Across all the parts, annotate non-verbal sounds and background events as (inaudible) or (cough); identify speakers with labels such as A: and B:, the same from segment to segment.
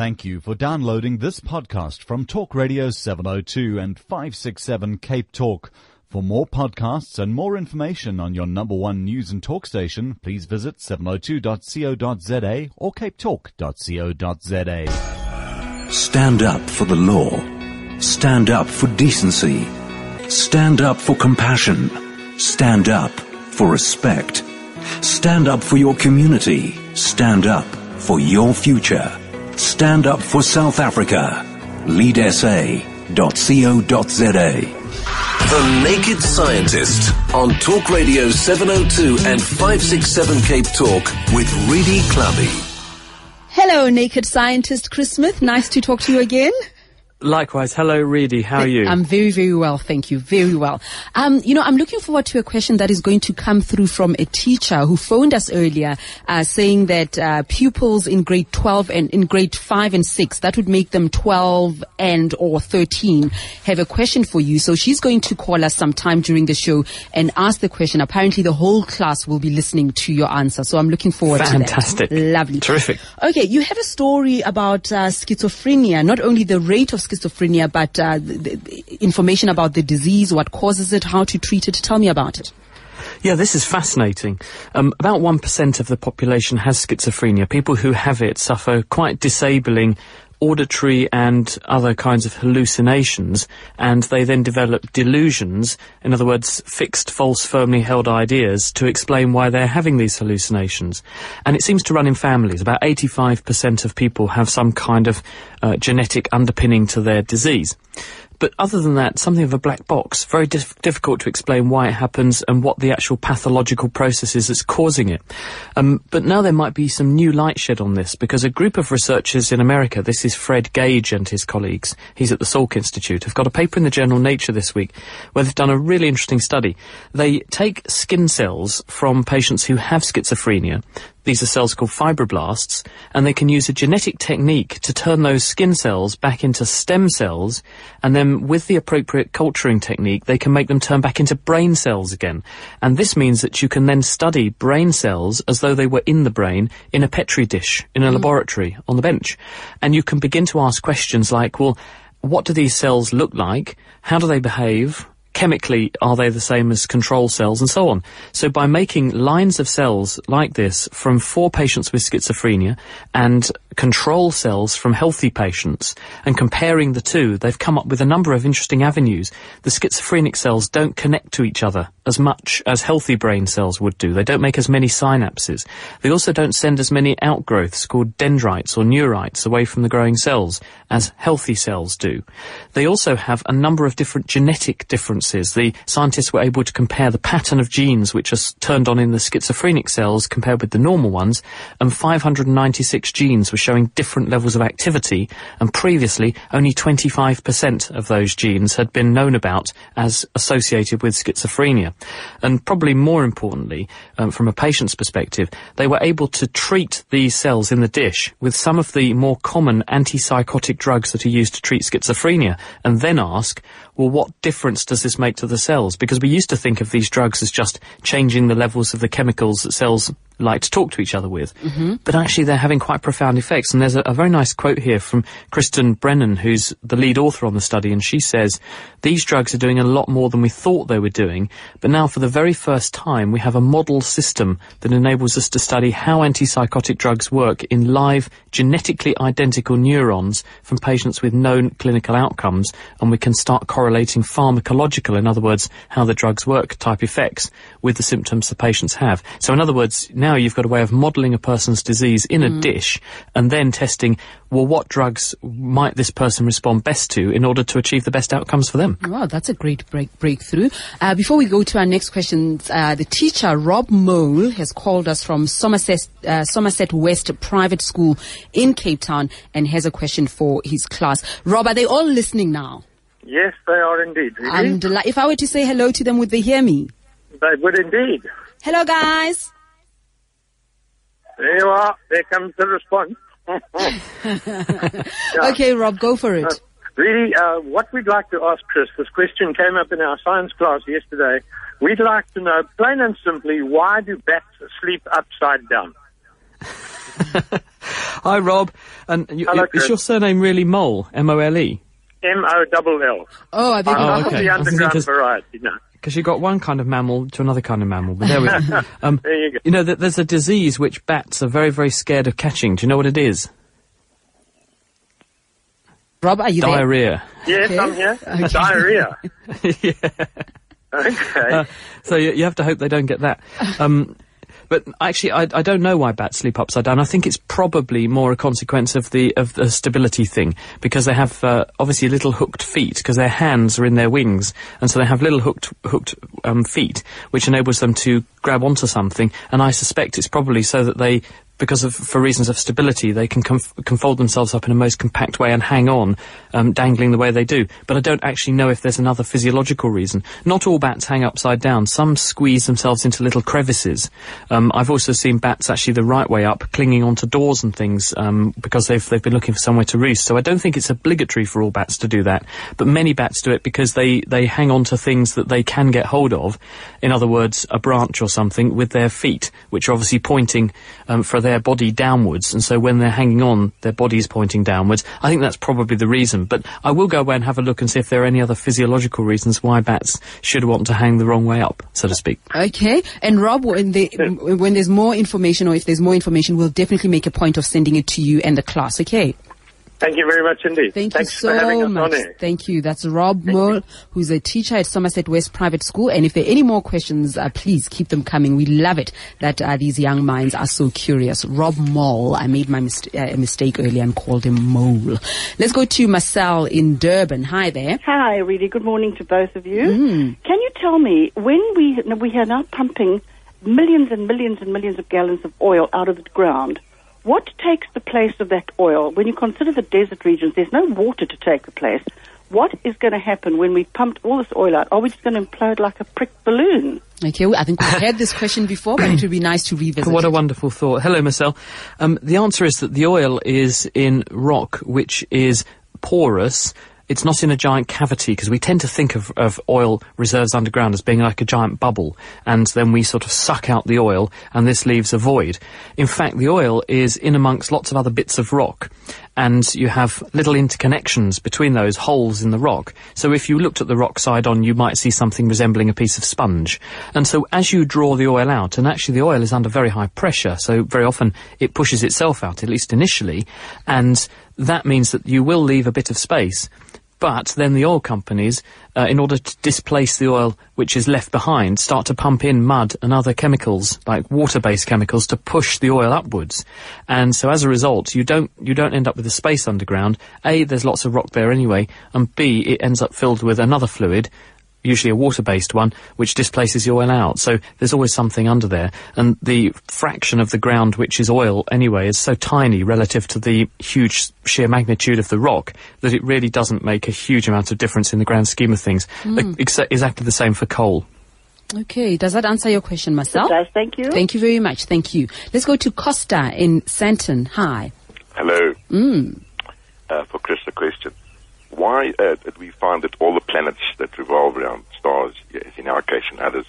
A: Thank you for downloading this podcast from Talk Radio 702 and 567 Cape Talk. For more podcasts and more information on your number one news and talk station, please visit 702.co.za or capetalk.co.za.
B: Stand up for the law. Stand up for decency. Stand up for compassion. Stand up for respect. Stand up for your community. Stand up for your future. Stand up for South Africa. LeadSA.co.za.
C: The Naked Scientist on Talk Radio 702 and 567 Cape Talk with Redi Tlhabi.
D: Hello, Naked Scientist Chris Smith. Nice to talk to you again.
E: Likewise. Hello, Redi. How are you?
D: I'm very, very well. Thank you. Very well. Um, you know, I'm looking forward to a question that is going to come through from a teacher who phoned us earlier, uh, saying that, uh, pupils in grade 12 and in grade 5 and 6, that would make them 12 and or 13, have a question for you. So she's going to call us sometime during the show and ask the question. Apparently the whole class will be listening to your answer. So I'm looking forward
E: Fantastic.
D: to that. Fantastic. Lovely.
E: Terrific.
D: Okay. You have a story about, uh, schizophrenia, not only the rate of schizophrenia, but uh, the, the information about the disease, what causes it, how to treat it. Tell me about it.
E: Yeah, this is fascinating. Um, about 1% of the population has schizophrenia. People who have it suffer quite disabling auditory and other kinds of hallucinations, and they then develop delusions, in other words, fixed, false, firmly held ideas to explain why they're having these hallucinations. And it seems to run in families. About 85% of people have some kind of uh, genetic underpinning to their disease. But other than that, something of a black box. Very dif- difficult to explain why it happens and what the actual pathological process is that's causing it. Um, but now there might be some new light shed on this because a group of researchers in America, this is Fred Gage and his colleagues, he's at the Salk Institute, have got a paper in the journal Nature this week where they've done a really interesting study. They take skin cells from patients who have schizophrenia, these are cells called fibroblasts, and they can use a genetic technique to turn those skin cells back into stem cells, and then with the appropriate culturing technique, they can make them turn back into brain cells again. And this means that you can then study brain cells as though they were in the brain in a petri dish, in a mm-hmm. laboratory, on the bench. And you can begin to ask questions like, well, what do these cells look like? How do they behave? Chemically are they the same as control cells and so on. So by making lines of cells like this from four patients with schizophrenia and control cells from healthy patients and comparing the two, they've come up with a number of interesting avenues. The schizophrenic cells don't connect to each other as much as healthy brain cells would do. They don't make as many synapses. They also don't send as many outgrowths called dendrites or neurites away from the growing cells as healthy cells do. They also have a number of different genetic differences. The scientists were able to compare the pattern of genes which are turned on in the schizophrenic cells compared with the normal ones, and 596 genes were showing different levels of activity, and previously only 25% of those genes had been known about as associated with schizophrenia. And probably more importantly, um, from a patient's perspective, they were able to treat these cells in the dish with some of the more common antipsychotic drugs that are used to treat schizophrenia, and then ask, well, what difference does this make to the cells? Because we used to think of these drugs as just changing the levels of the chemicals that cells like to talk to each other with. Mm-hmm. But actually they're having quite profound effects. And there's a, a very nice quote here from Kristen Brennand, who's the lead author on the study, and she says, these drugs are doing a lot more than we thought they were doing, but now for the very first time we have a model system that enables us to study how antipsychotic drugs work in live, genetically identical neurons from patients with known clinical outcomes, and we can start correlating pharmacological, in other words, how the drugs work type effects with the symptoms the patients have. So in other words, now you've got a way of modelling a person's disease in a dish and then testing, well, what drugs might this person respond best to in order to achieve the best outcomes for them?
D: Wow, that's a great break, breakthrough. Uh, before we go to our next questions, uh, the teacher, Rob Mole, has called us from Somerset, uh, Somerset West Private School in Cape Town and has a question for his class. Rob, are they all listening now?
F: Yes, they are indeed. Really?
D: I'm if I were to say hello to them, would they hear me?
F: they would indeed.
D: Hello, guys.
F: There you are. There comes the response. (laughs)
D: Okay, Rob, go for it.
F: Really, uh, what we'd like to ask Chris, this question came up in our science class yesterday. We'd like to know, plain and simply, why do bats sleep upside down? (laughs)
E: Hi, Rob. And you,
F: Hello,
E: is your surname really Mole? M-O-L-E?
F: M O double L.
D: Oh, I think.
F: I'm
D: your
E: okay.
F: the
E: I was thinking
F: underground
E: 'cause-
F: variety. No.
E: Because you got one kind of mammal to another kind of mammal. But there we go. (laughs) Um,
F: There you go.
E: You know, that there's a disease which bats are very, very scared of catching. Do you know what it is?
D: Rob, are you there?
E: Diarrhea.
F: Yes,
D: Okay.
F: I'm here.
D: Okay.
F: Diarrhea. (laughs) Okay.
E: So you, you have to hope they don't get that. Um, but actually, I, I don't know why bats sleep upside down. I think it's probably more a consequence of the of the stability thing because they have uh, obviously little hooked feet because their hands are in their wings, and so they have little hooked hooked um, feet, which enables them to grab onto something. And I suspect it's probably so that they. Because of, for reasons of stability, they can, fold themselves up in a most compact way and hang on, um, dangling the way they do. But I don't actually know if there's another physiological reason. Not all bats hang upside down. Some squeeze themselves into little crevices. Um, I've also seen bats actually the right way up, clinging onto doors and things, um, because they've they've been looking for somewhere to roost. So I don't think it's obligatory for all bats to do that. But many bats do it because they they hang on to things that they can get hold of. In other words, a branch or something with their feet, which are obviously pointing um, for their body downwards. And so when they're hanging on, their body is pointing downwards. I think that's probably the reason. But I will go away and have a look and see if there are any other physiological reasons why bats should want to hang the wrong way up, so to speak.
D: Okay. And Rob, when, they, when there's more information or if there's more information, we'll definitely make a point of sending it to you and the class. Okay.
F: Thank you very much indeed.
D: Thank
F: Thanks
D: you
F: for having
D: so
F: us
D: much.
F: on air.
D: Thank you. That's Rob Mole, who's a teacher at Somerset West Private School. And if there are any more questions, uh, please keep them coming. We love it that uh, these young minds are so curious. Rob Mole. I made my mist- uh, mistake earlier and called him Mole. Let's go to Marcel in Durban. Hi there.
G: Hi, really. Good morning to both of you.
D: Mm.
G: Can you tell me when we we are now pumping millions and millions and millions of gallons of oil out of the ground? What takes the place of that oil? When you consider the desert regions, there's no water to take the place. What is going to happen when we pumped all this oil out? Are we just going to implode like a prick balloon?
D: Okay. well, I think we've had this question before, but it would be nice to revisit.
E: What a wonderful thought. Hello, Marcel. Um, the answer is that the oil is in rock, which is porous. It's not in a giant cavity because we tend to think of, of oil reserves underground as being like a giant bubble, and then we sort of suck out the oil, and this leaves a void. In fact, the oil is in amongst lots of other bits of rock, and you have little interconnections between those holes in the rock. So if you looked at the rock side on, you might see something resembling a piece of sponge. And so as you draw the oil out, and actually the oil is under very high pressure, so very often it pushes itself out, at least initially, and that means that you will leave a bit of space. But then the oil companies, uh, in order to displace the oil which is left behind, start to pump in mud and other chemicals, like water-based chemicals, to push the oil upwards. And so as a result, you don't, you don't end up with a space underground. A, there's lots of rock there anyway, and B, it ends up filled with another fluid, usually a water-based one, which displaces the oil out. So there's always something under there. And the fraction of the ground which is oil anyway is so tiny relative to the huge sheer magnitude of the rock that it really doesn't make a huge amount of difference in the grand scheme of things. Exa- exactly the same for coal.
D: Okay. Does that answer your question, Marcel?
G: It does. Thank you.
D: Thank you very much. Thank you. Let's go to Costa in Sandton. Hi.
H: Hello. Uh, for Chris, a question. Why uh, we find that all the planets that revolve around stars, in our case and others,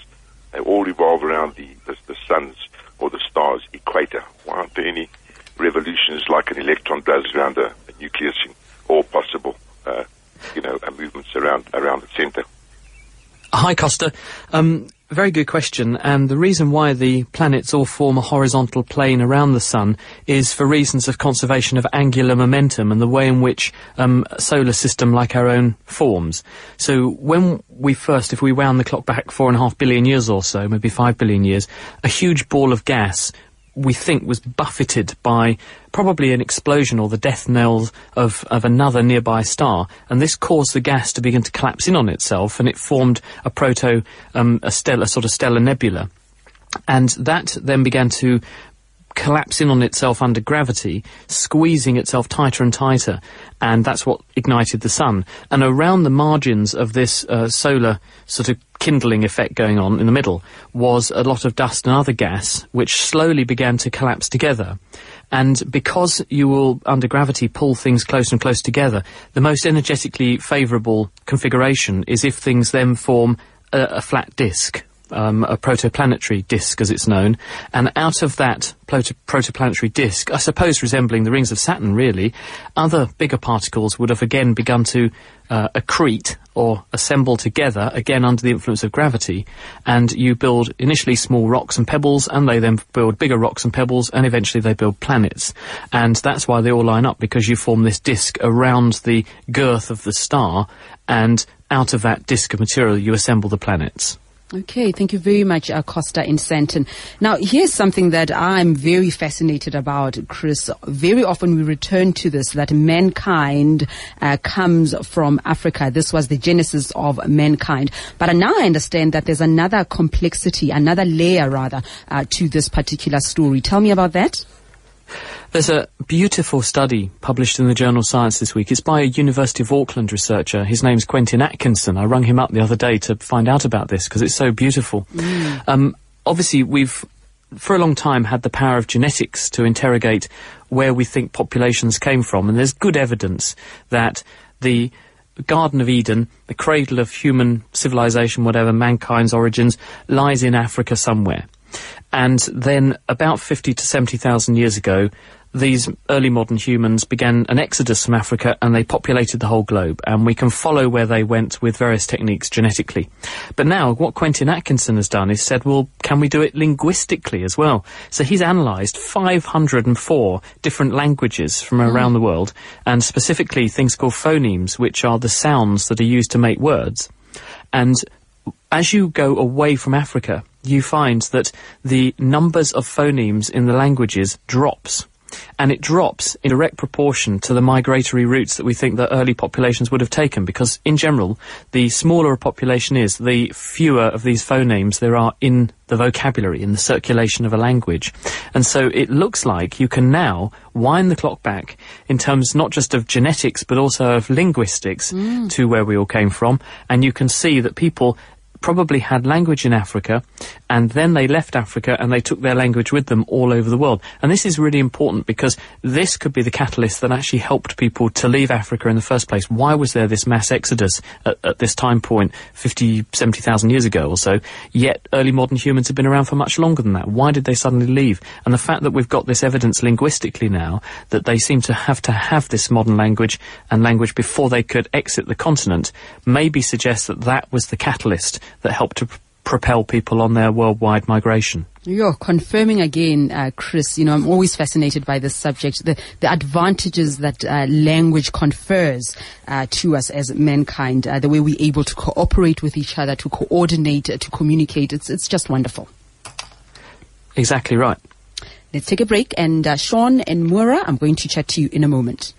H: they all revolve around the, the, the sun's or the star's equator? Why aren't there any revolutions like an electron does around a, a nucleus or possible, uh, you know, uh, movements around around the center?
E: Hi, Costa. Um, very good question. And the reason why the planets all form a horizontal plane around the Sun is for reasons of conservation of angular momentum and the way in which um, a solar system like our own forms. So when we first, if we wound the clock back four and a half billion years or so, maybe five billion years, a huge ball of gas we think was buffeted by probably an explosion or the death knells of, of another nearby star. And this caused the gas to begin to collapse in on itself and it formed a proto, um, a stellar, sort of stellar nebula. And that then began to collapse in on itself under gravity, squeezing itself tighter and tighter, and that's what ignited the sun. And around the margins of this uh, solar sort of kindling effect going on in the middle was a lot of dust and other gas, which slowly began to collapse together. And because you will, under gravity, pull things close and close together, the most energetically favourable configuration is if things then form a, a flat disk. Um, a protoplanetary disk, as it's known, and out of that proto- protoplanetary disk, I suppose resembling the rings of Saturn, really, other bigger particles would have again begun to uh, accrete or assemble together, again under the influence of gravity, and you build initially small rocks and pebbles, and they then build bigger rocks and pebbles, and eventually they build planets. And that's why they all line up, because you form this disk around the girth of the star, and out of that disk of material you assemble the planets.
D: Okay, thank you very much, Acosta Costa in Sandton. Now, here's something that I'm very fascinated about, Chris. Very often we return to this, that mankind uh, comes from Africa. This was the genesis of mankind. But now I understand that there's another complexity, another layer rather, uh, to this particular story. Tell me about that.
E: There's a beautiful study published in the journal Science this week. It's by a University of Auckland researcher. His name's Quentin Atkinson. I rung him up the other day to find out about this because it's so beautiful. Mm. Um, obviously, we've for a long time had the power of genetics to interrogate where we think populations came from, and there's good evidence that the Garden of Eden, the cradle of human civilization, whatever mankind's origins, lies in Africa somewhere. And then about 50 to 70,000 years ago, these early modern humans began an exodus from Africa and they populated the whole globe. And we can follow where they went with various techniques genetically. But now, what Quentin Atkinson has done is said, well, can we do it linguistically as well? So he's analysed 504 different languages from mm. around the world, and specifically things called phonemes, which are the sounds that are used to make words. And as you go away from Africa, you find that the numbers of phonemes in the languages drops. And it drops in direct proportion to the migratory routes that we think that early populations would have taken. Because in general the smaller a population is the fewer of these phonemes there are in the vocabulary in the circulation of a language. And so it looks like you can now wind the clock back in terms not just of genetics but also of linguistics mm. to where we all came from. And you can see that people probably had language in Africa, and then they left Africa and they took their language with them all over the world. And this is really important because this could be the catalyst that actually helped people to leave Africa in the first place. Why was there this mass exodus at, at this time point, 50, 70,000 years ago or so, yet early modern humans have been around for much longer than that? Why did they suddenly leave? And the fact that we've got this evidence linguistically now that they seem to have to have this modern language and language before they could exit the continent maybe suggests that that was the catalyst that help to propel people on their worldwide migration.
D: You're confirming again, uh, Chris. You know, I'm always fascinated by this subject, the, the advantages that uh, language confers uh, to us as mankind, uh, the way we're able to cooperate with each other, to coordinate, to communicate. It's, it's just wonderful.
E: Exactly right.
D: Let's take a break. And uh, Sean and Moira, I'm going to chat to you in a moment.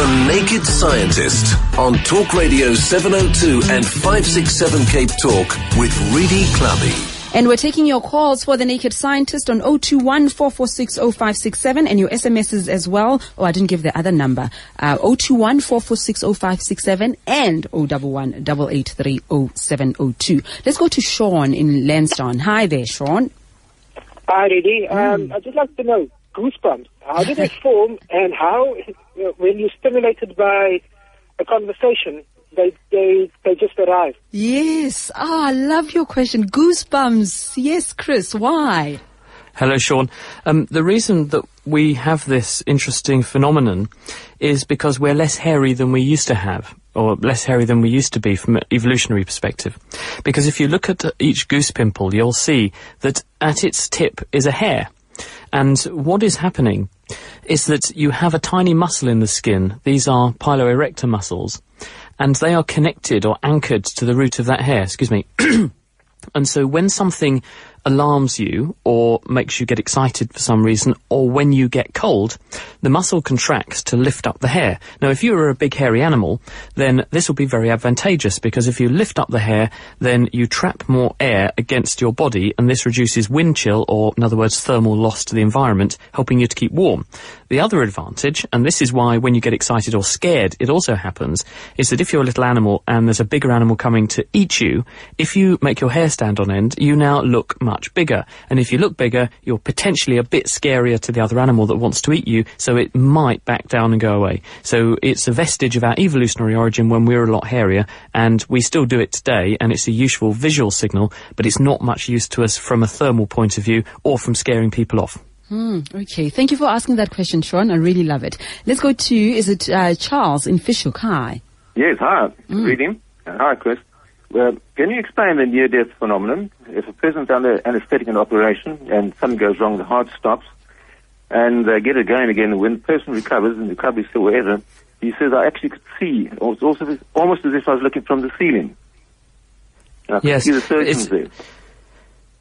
C: The Naked Scientist on Talk Radio 702 and 567 Cape Talk with Redi Tlhabi.
D: And we're taking your calls for the Naked Scientist on 021 0567 and your SMSs as well. Oh, I didn't give the other number. Uh, 021 446 0567 and 011 883 Let's go to Sean in Lansdowne. Hi there, Sean.
I: Hi, Redi. Um, mm. I'd just like to know goosebumps. How did it form (laughs) and how when you're stimulated by a conversation, they they they just arrive.
D: Yes. Oh, I love your question. Goosebumps. Yes, Chris. Why?
E: Hello, Sean. Um, the reason that we have this interesting phenomenon is because we're less hairy than we used to have, or less hairy than we used to be from an evolutionary perspective. Because if you look at each goose pimple, you'll see that at its tip is a hair. And what is happening is that you have a tiny muscle in the skin. These are piloerector muscles. And they are connected or anchored to the root of that hair. Excuse me. (clears throat) and so when something alarms you or makes you get excited for some reason, or when you get cold, the muscle contracts to lift up the hair. Now, if you are a big hairy animal, then this will be very advantageous because if you lift up the hair, then you trap more air against your body and this reduces wind chill or, in other words, thermal loss to the environment, helping you to keep warm. The other advantage, and this is why when you get excited or scared, it also happens, is that if you're a little animal and there's a bigger animal coming to eat you, if you make your hair stand on end, you now look much bigger. And if you look bigger, you're potentially a bit scarier to the other animal that wants to eat you, so it might back down and go away. So it's a vestige of our evolutionary origin when we were a lot hairier, and we still do it today, and it's a useful visual signal, but it's not much use to us from a thermal point of view or from scaring people off.
D: Hmm, okay, thank you for asking that question, Sean. I really love it. Let's go to, is it uh, Charles in Fish Hoek? Hi.
J: Yes, hi. Mm. Reading. Hi, Chris. Well, can you explain the near-death phenomenon? If a person's under anesthetic in operation and something goes wrong, the heart stops, and they get it going again, when the person recovers, and recovers still wherever, he says, I actually could see. It was also almost as if I was looking from the ceiling. I
E: yes,
J: see the surgeons there.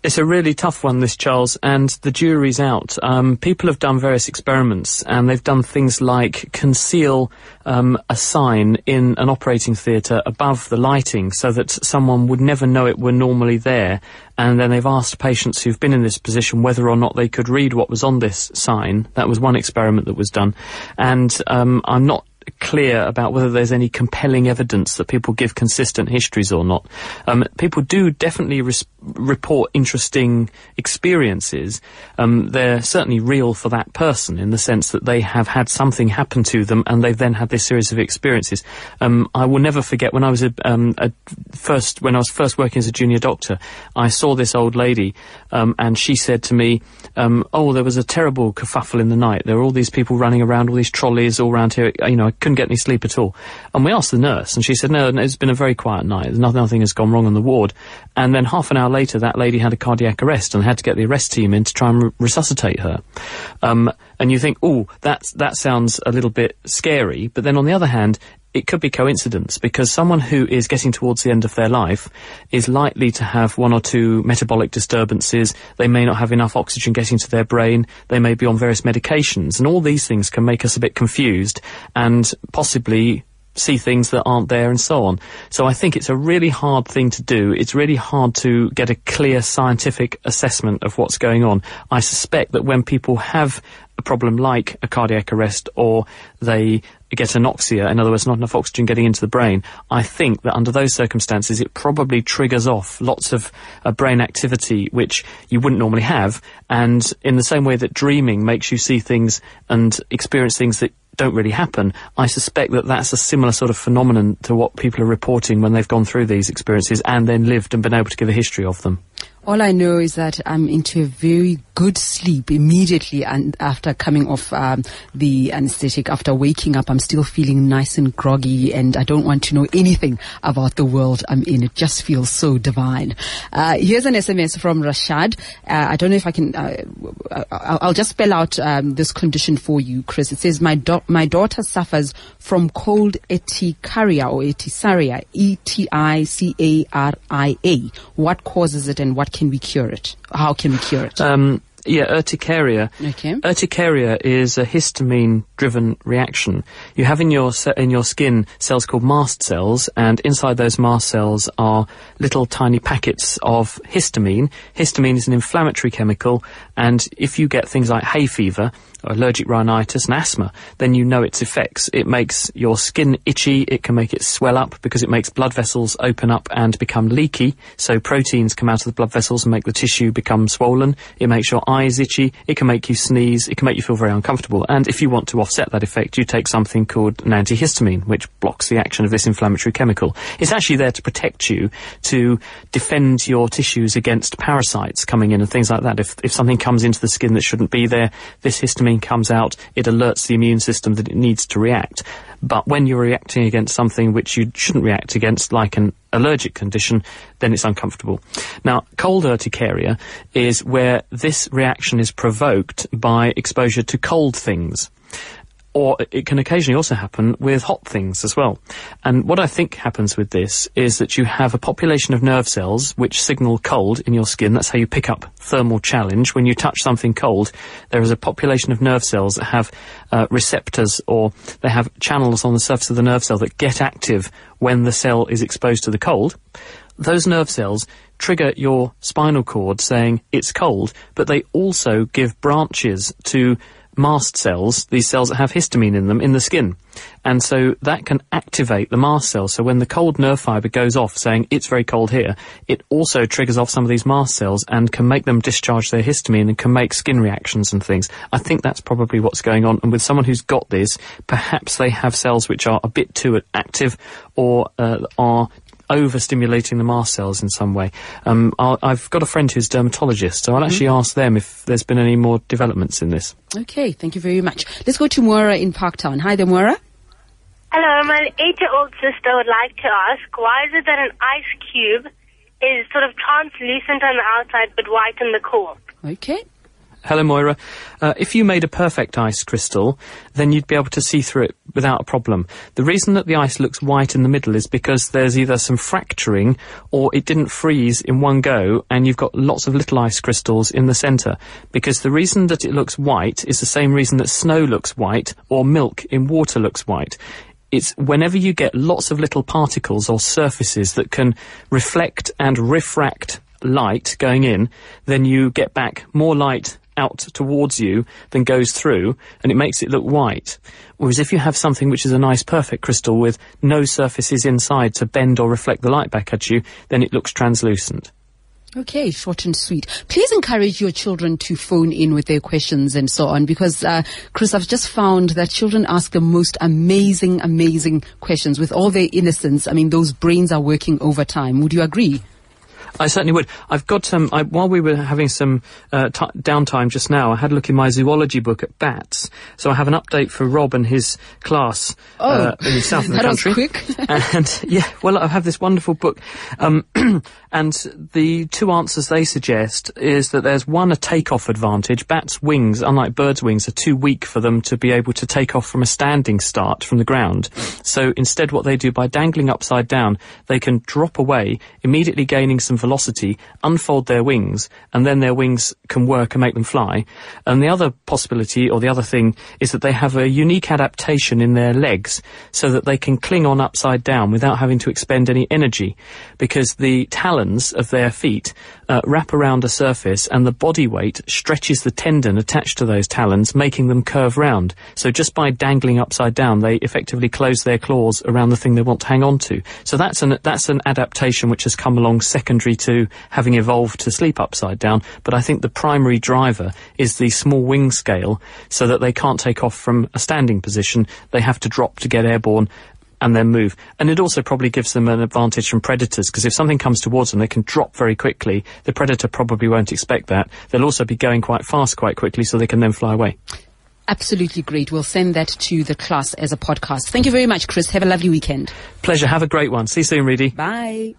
E: It's a really tough one, this, Charles, and the jury's out. Um, people have done various experiments, and they've done things like conceal um, a sign in an operating theatre above the lighting so that someone would never know it were normally there. And then they've asked patients who've been in this position whether or not they could read what was on this sign. That was one experiment that was done. And um, I'm not clear about whether there's any compelling evidence that people give consistent histories or not. Um, people do definitely report interesting experiences. Um, they're certainly real for that person in the sense that they have had something happen to them and they've then had this series of experiences. Um, I will never forget when I was a, um, a, first when I was first working as a junior doctor. I saw this old lady um, and she said to me, um, "Oh, there was a terrible kerfuffle in the night. There were all these people running around, all these trolleys all around here. You know, I couldn't get any sleep at all. And we asked the nurse, and she said, no, it's been a very quiet night. Nothing, nothing has gone wrong on the ward. And then half an hour later, that lady had a cardiac arrest and had to get the arrest team in to try and re- resuscitate her. Um, and you think, oh, that that sounds a little bit scary. But then on the other hand, it could be coincidence because someone who is getting towards the end of their life is likely to have one or two metabolic disturbances. They may not have enough oxygen getting to their brain. They may be on various medications and all these things can make us a bit confused and possibly see things that aren't there and so on. So I think it's a really hard thing to do. It's really hard to get a clear scientific assessment of what's going on. I suspect that when people have a problem like a cardiac arrest or they get anoxia, in other words, not enough oxygen getting into the brain, I think that under those circumstances it probably triggers off lots of uh, brain activity which you wouldn't normally have. And in the same way that dreaming makes you see things and experience things that don't really happen, I suspect that that's a similar sort of phenomenon to what people are reporting when they've gone through these experiences and then lived and been able to give a history of them.
D: All I know is that I'm into a very good sleep immediately and after coming off um, the anesthetic. After waking up, I'm still feeling nice and groggy and I don't want to know anything about the world I'm in. It just feels so divine. Uh, here's an SMS from Rashad. Uh, I don't know if I can, uh, I'll, just spell out um, this condition for you, Chris. It says, my, do- my daughter suffers from cold eticaria or etisaria, E-T-I-C-A-R-I-A. What causes it and what can we cure it? How can we cure it?
E: Um, yeah, urticaria.
D: Okay.
E: Urticaria is a histamine-driven reaction. You have in your in your skin cells called mast cells, and inside those mast cells are little tiny packets of histamine. Histamine is an inflammatory chemical, and if you get things like hay fever, allergic rhinitis and asthma, then you know its effects. It makes your skin itchy, it can make it swell up because it makes blood vessels open up and become leaky, so proteins come out of the blood vessels and make the tissue become swollen. It makes your eyes itchy, it can make you sneeze, it can make you feel very uncomfortable. And if you want to offset that effect, you take something called an antihistamine, which blocks the action of this inflammatory chemical. It's actually there to protect you, to defend your tissues against parasites coming in and things like that. If, if something comes into the skin that shouldn't be there, this histamine histamine comes out, it alerts the immune system that it needs to react. But when you're reacting against something which you shouldn't react against, like an allergic condition, then it's uncomfortable. Now, cold urticaria is where this reaction is provoked by exposure to cold things or it can occasionally also happen with hot things as well. And what I think happens with this is that you have a population of nerve cells which signal cold in your skin. That's how you pick up thermal challenge. When you touch something cold, there is a population of nerve cells that have uh, receptors or they have channels on the surface of the nerve cell that get active when the cell is exposed to the cold. Those nerve cells trigger your spinal cord saying it's cold, but they also give branches to mast cells, these cells that have histamine in them, in the skin. And so that can activate the mast cells. So when the cold nerve fiber goes off saying it's very cold here, it also triggers off some of these mast cells and can make them discharge their histamine and can make skin reactions and things. I think that's probably what's going on. And with someone who's got this, perhaps they have cells which are a bit too active or uh, are overstimulating the mast cells in some way. Um, i have got a friend who's a dermatologist, so I'll actually mm-hmm. ask them if there's been any more developments in this.
D: Okay, thank you very much. Let's go to Moira in Parktown. Hi there, Moira.
K: Hello, my eight-year-old sister would like to ask, why is it that an ice cube is sort of translucent on the outside but white in the core?
D: Okay.
E: Hello, Moira. Uh, if you made a perfect ice crystal, then you'd be able to see through it without a problem. The reason that the ice looks white in the middle is because there's either some fracturing or it didn't freeze in one go and you've got lots of little ice crystals in the centre. Because the reason that it looks white is the same reason that snow looks white or milk in water looks white it's whenever you get lots of little particles or surfaces that can reflect and refract light going in, then you get back more light out towards you than goes through, and it makes it look white. Whereas if you have something which is a nice perfect crystal with no surfaces inside to bend or reflect the light back at you, then it looks translucent.
D: Okay, short and sweet. Please encourage your children to phone in with their questions and so on because, uh, Chris, I've just found that children ask the most amazing, amazing questions with all their innocence. I mean, those brains are working overtime. Would you agree?
E: I certainly would. I've got um, I, while we were having some uh, t- downtime just now, I had a look in my zoology book at bats. So I have an update for Rob and his class
D: oh,
E: uh, in the south of (laughs) the country.
D: quick. (laughs)
E: and yeah, well, I have this wonderful book, um, (clears throat) and the two answers they suggest is that there's one a takeoff advantage. Bats' wings, unlike birds' wings, are too weak for them to be able to take off from a standing start from the ground. So instead, what they do by dangling upside down, they can drop away, immediately gaining some velocity, unfold their wings, and then their wings can work and make them fly. And the other possibility, or the other thing, is that they have a unique adaptation in their legs so that they can cling on upside down without having to expend any energy, because the talons of their feet uh, wrap around a surface and the body weight stretches the tendon attached to those talons, making them curve round. So just by dangling upside down, they effectively close their claws around the thing they want to hang on to. So that's an, that's an adaptation which has come along secondary to having evolved to sleep upside down. But I think the primary driver is the small wing scale so that they can't take off from a standing position. They have to drop to get airborne and then move. And it also probably gives them an advantage from predators because if something comes towards them, they can drop very quickly. The predator probably won't expect that. They'll also be going quite fast quite quickly so they can then fly away.
D: Absolutely great. We'll send that to the class as a podcast. Thank you very much, Chris. Have a lovely weekend.
E: Pleasure. Have a great one. See you soon, Redi.
D: Bye.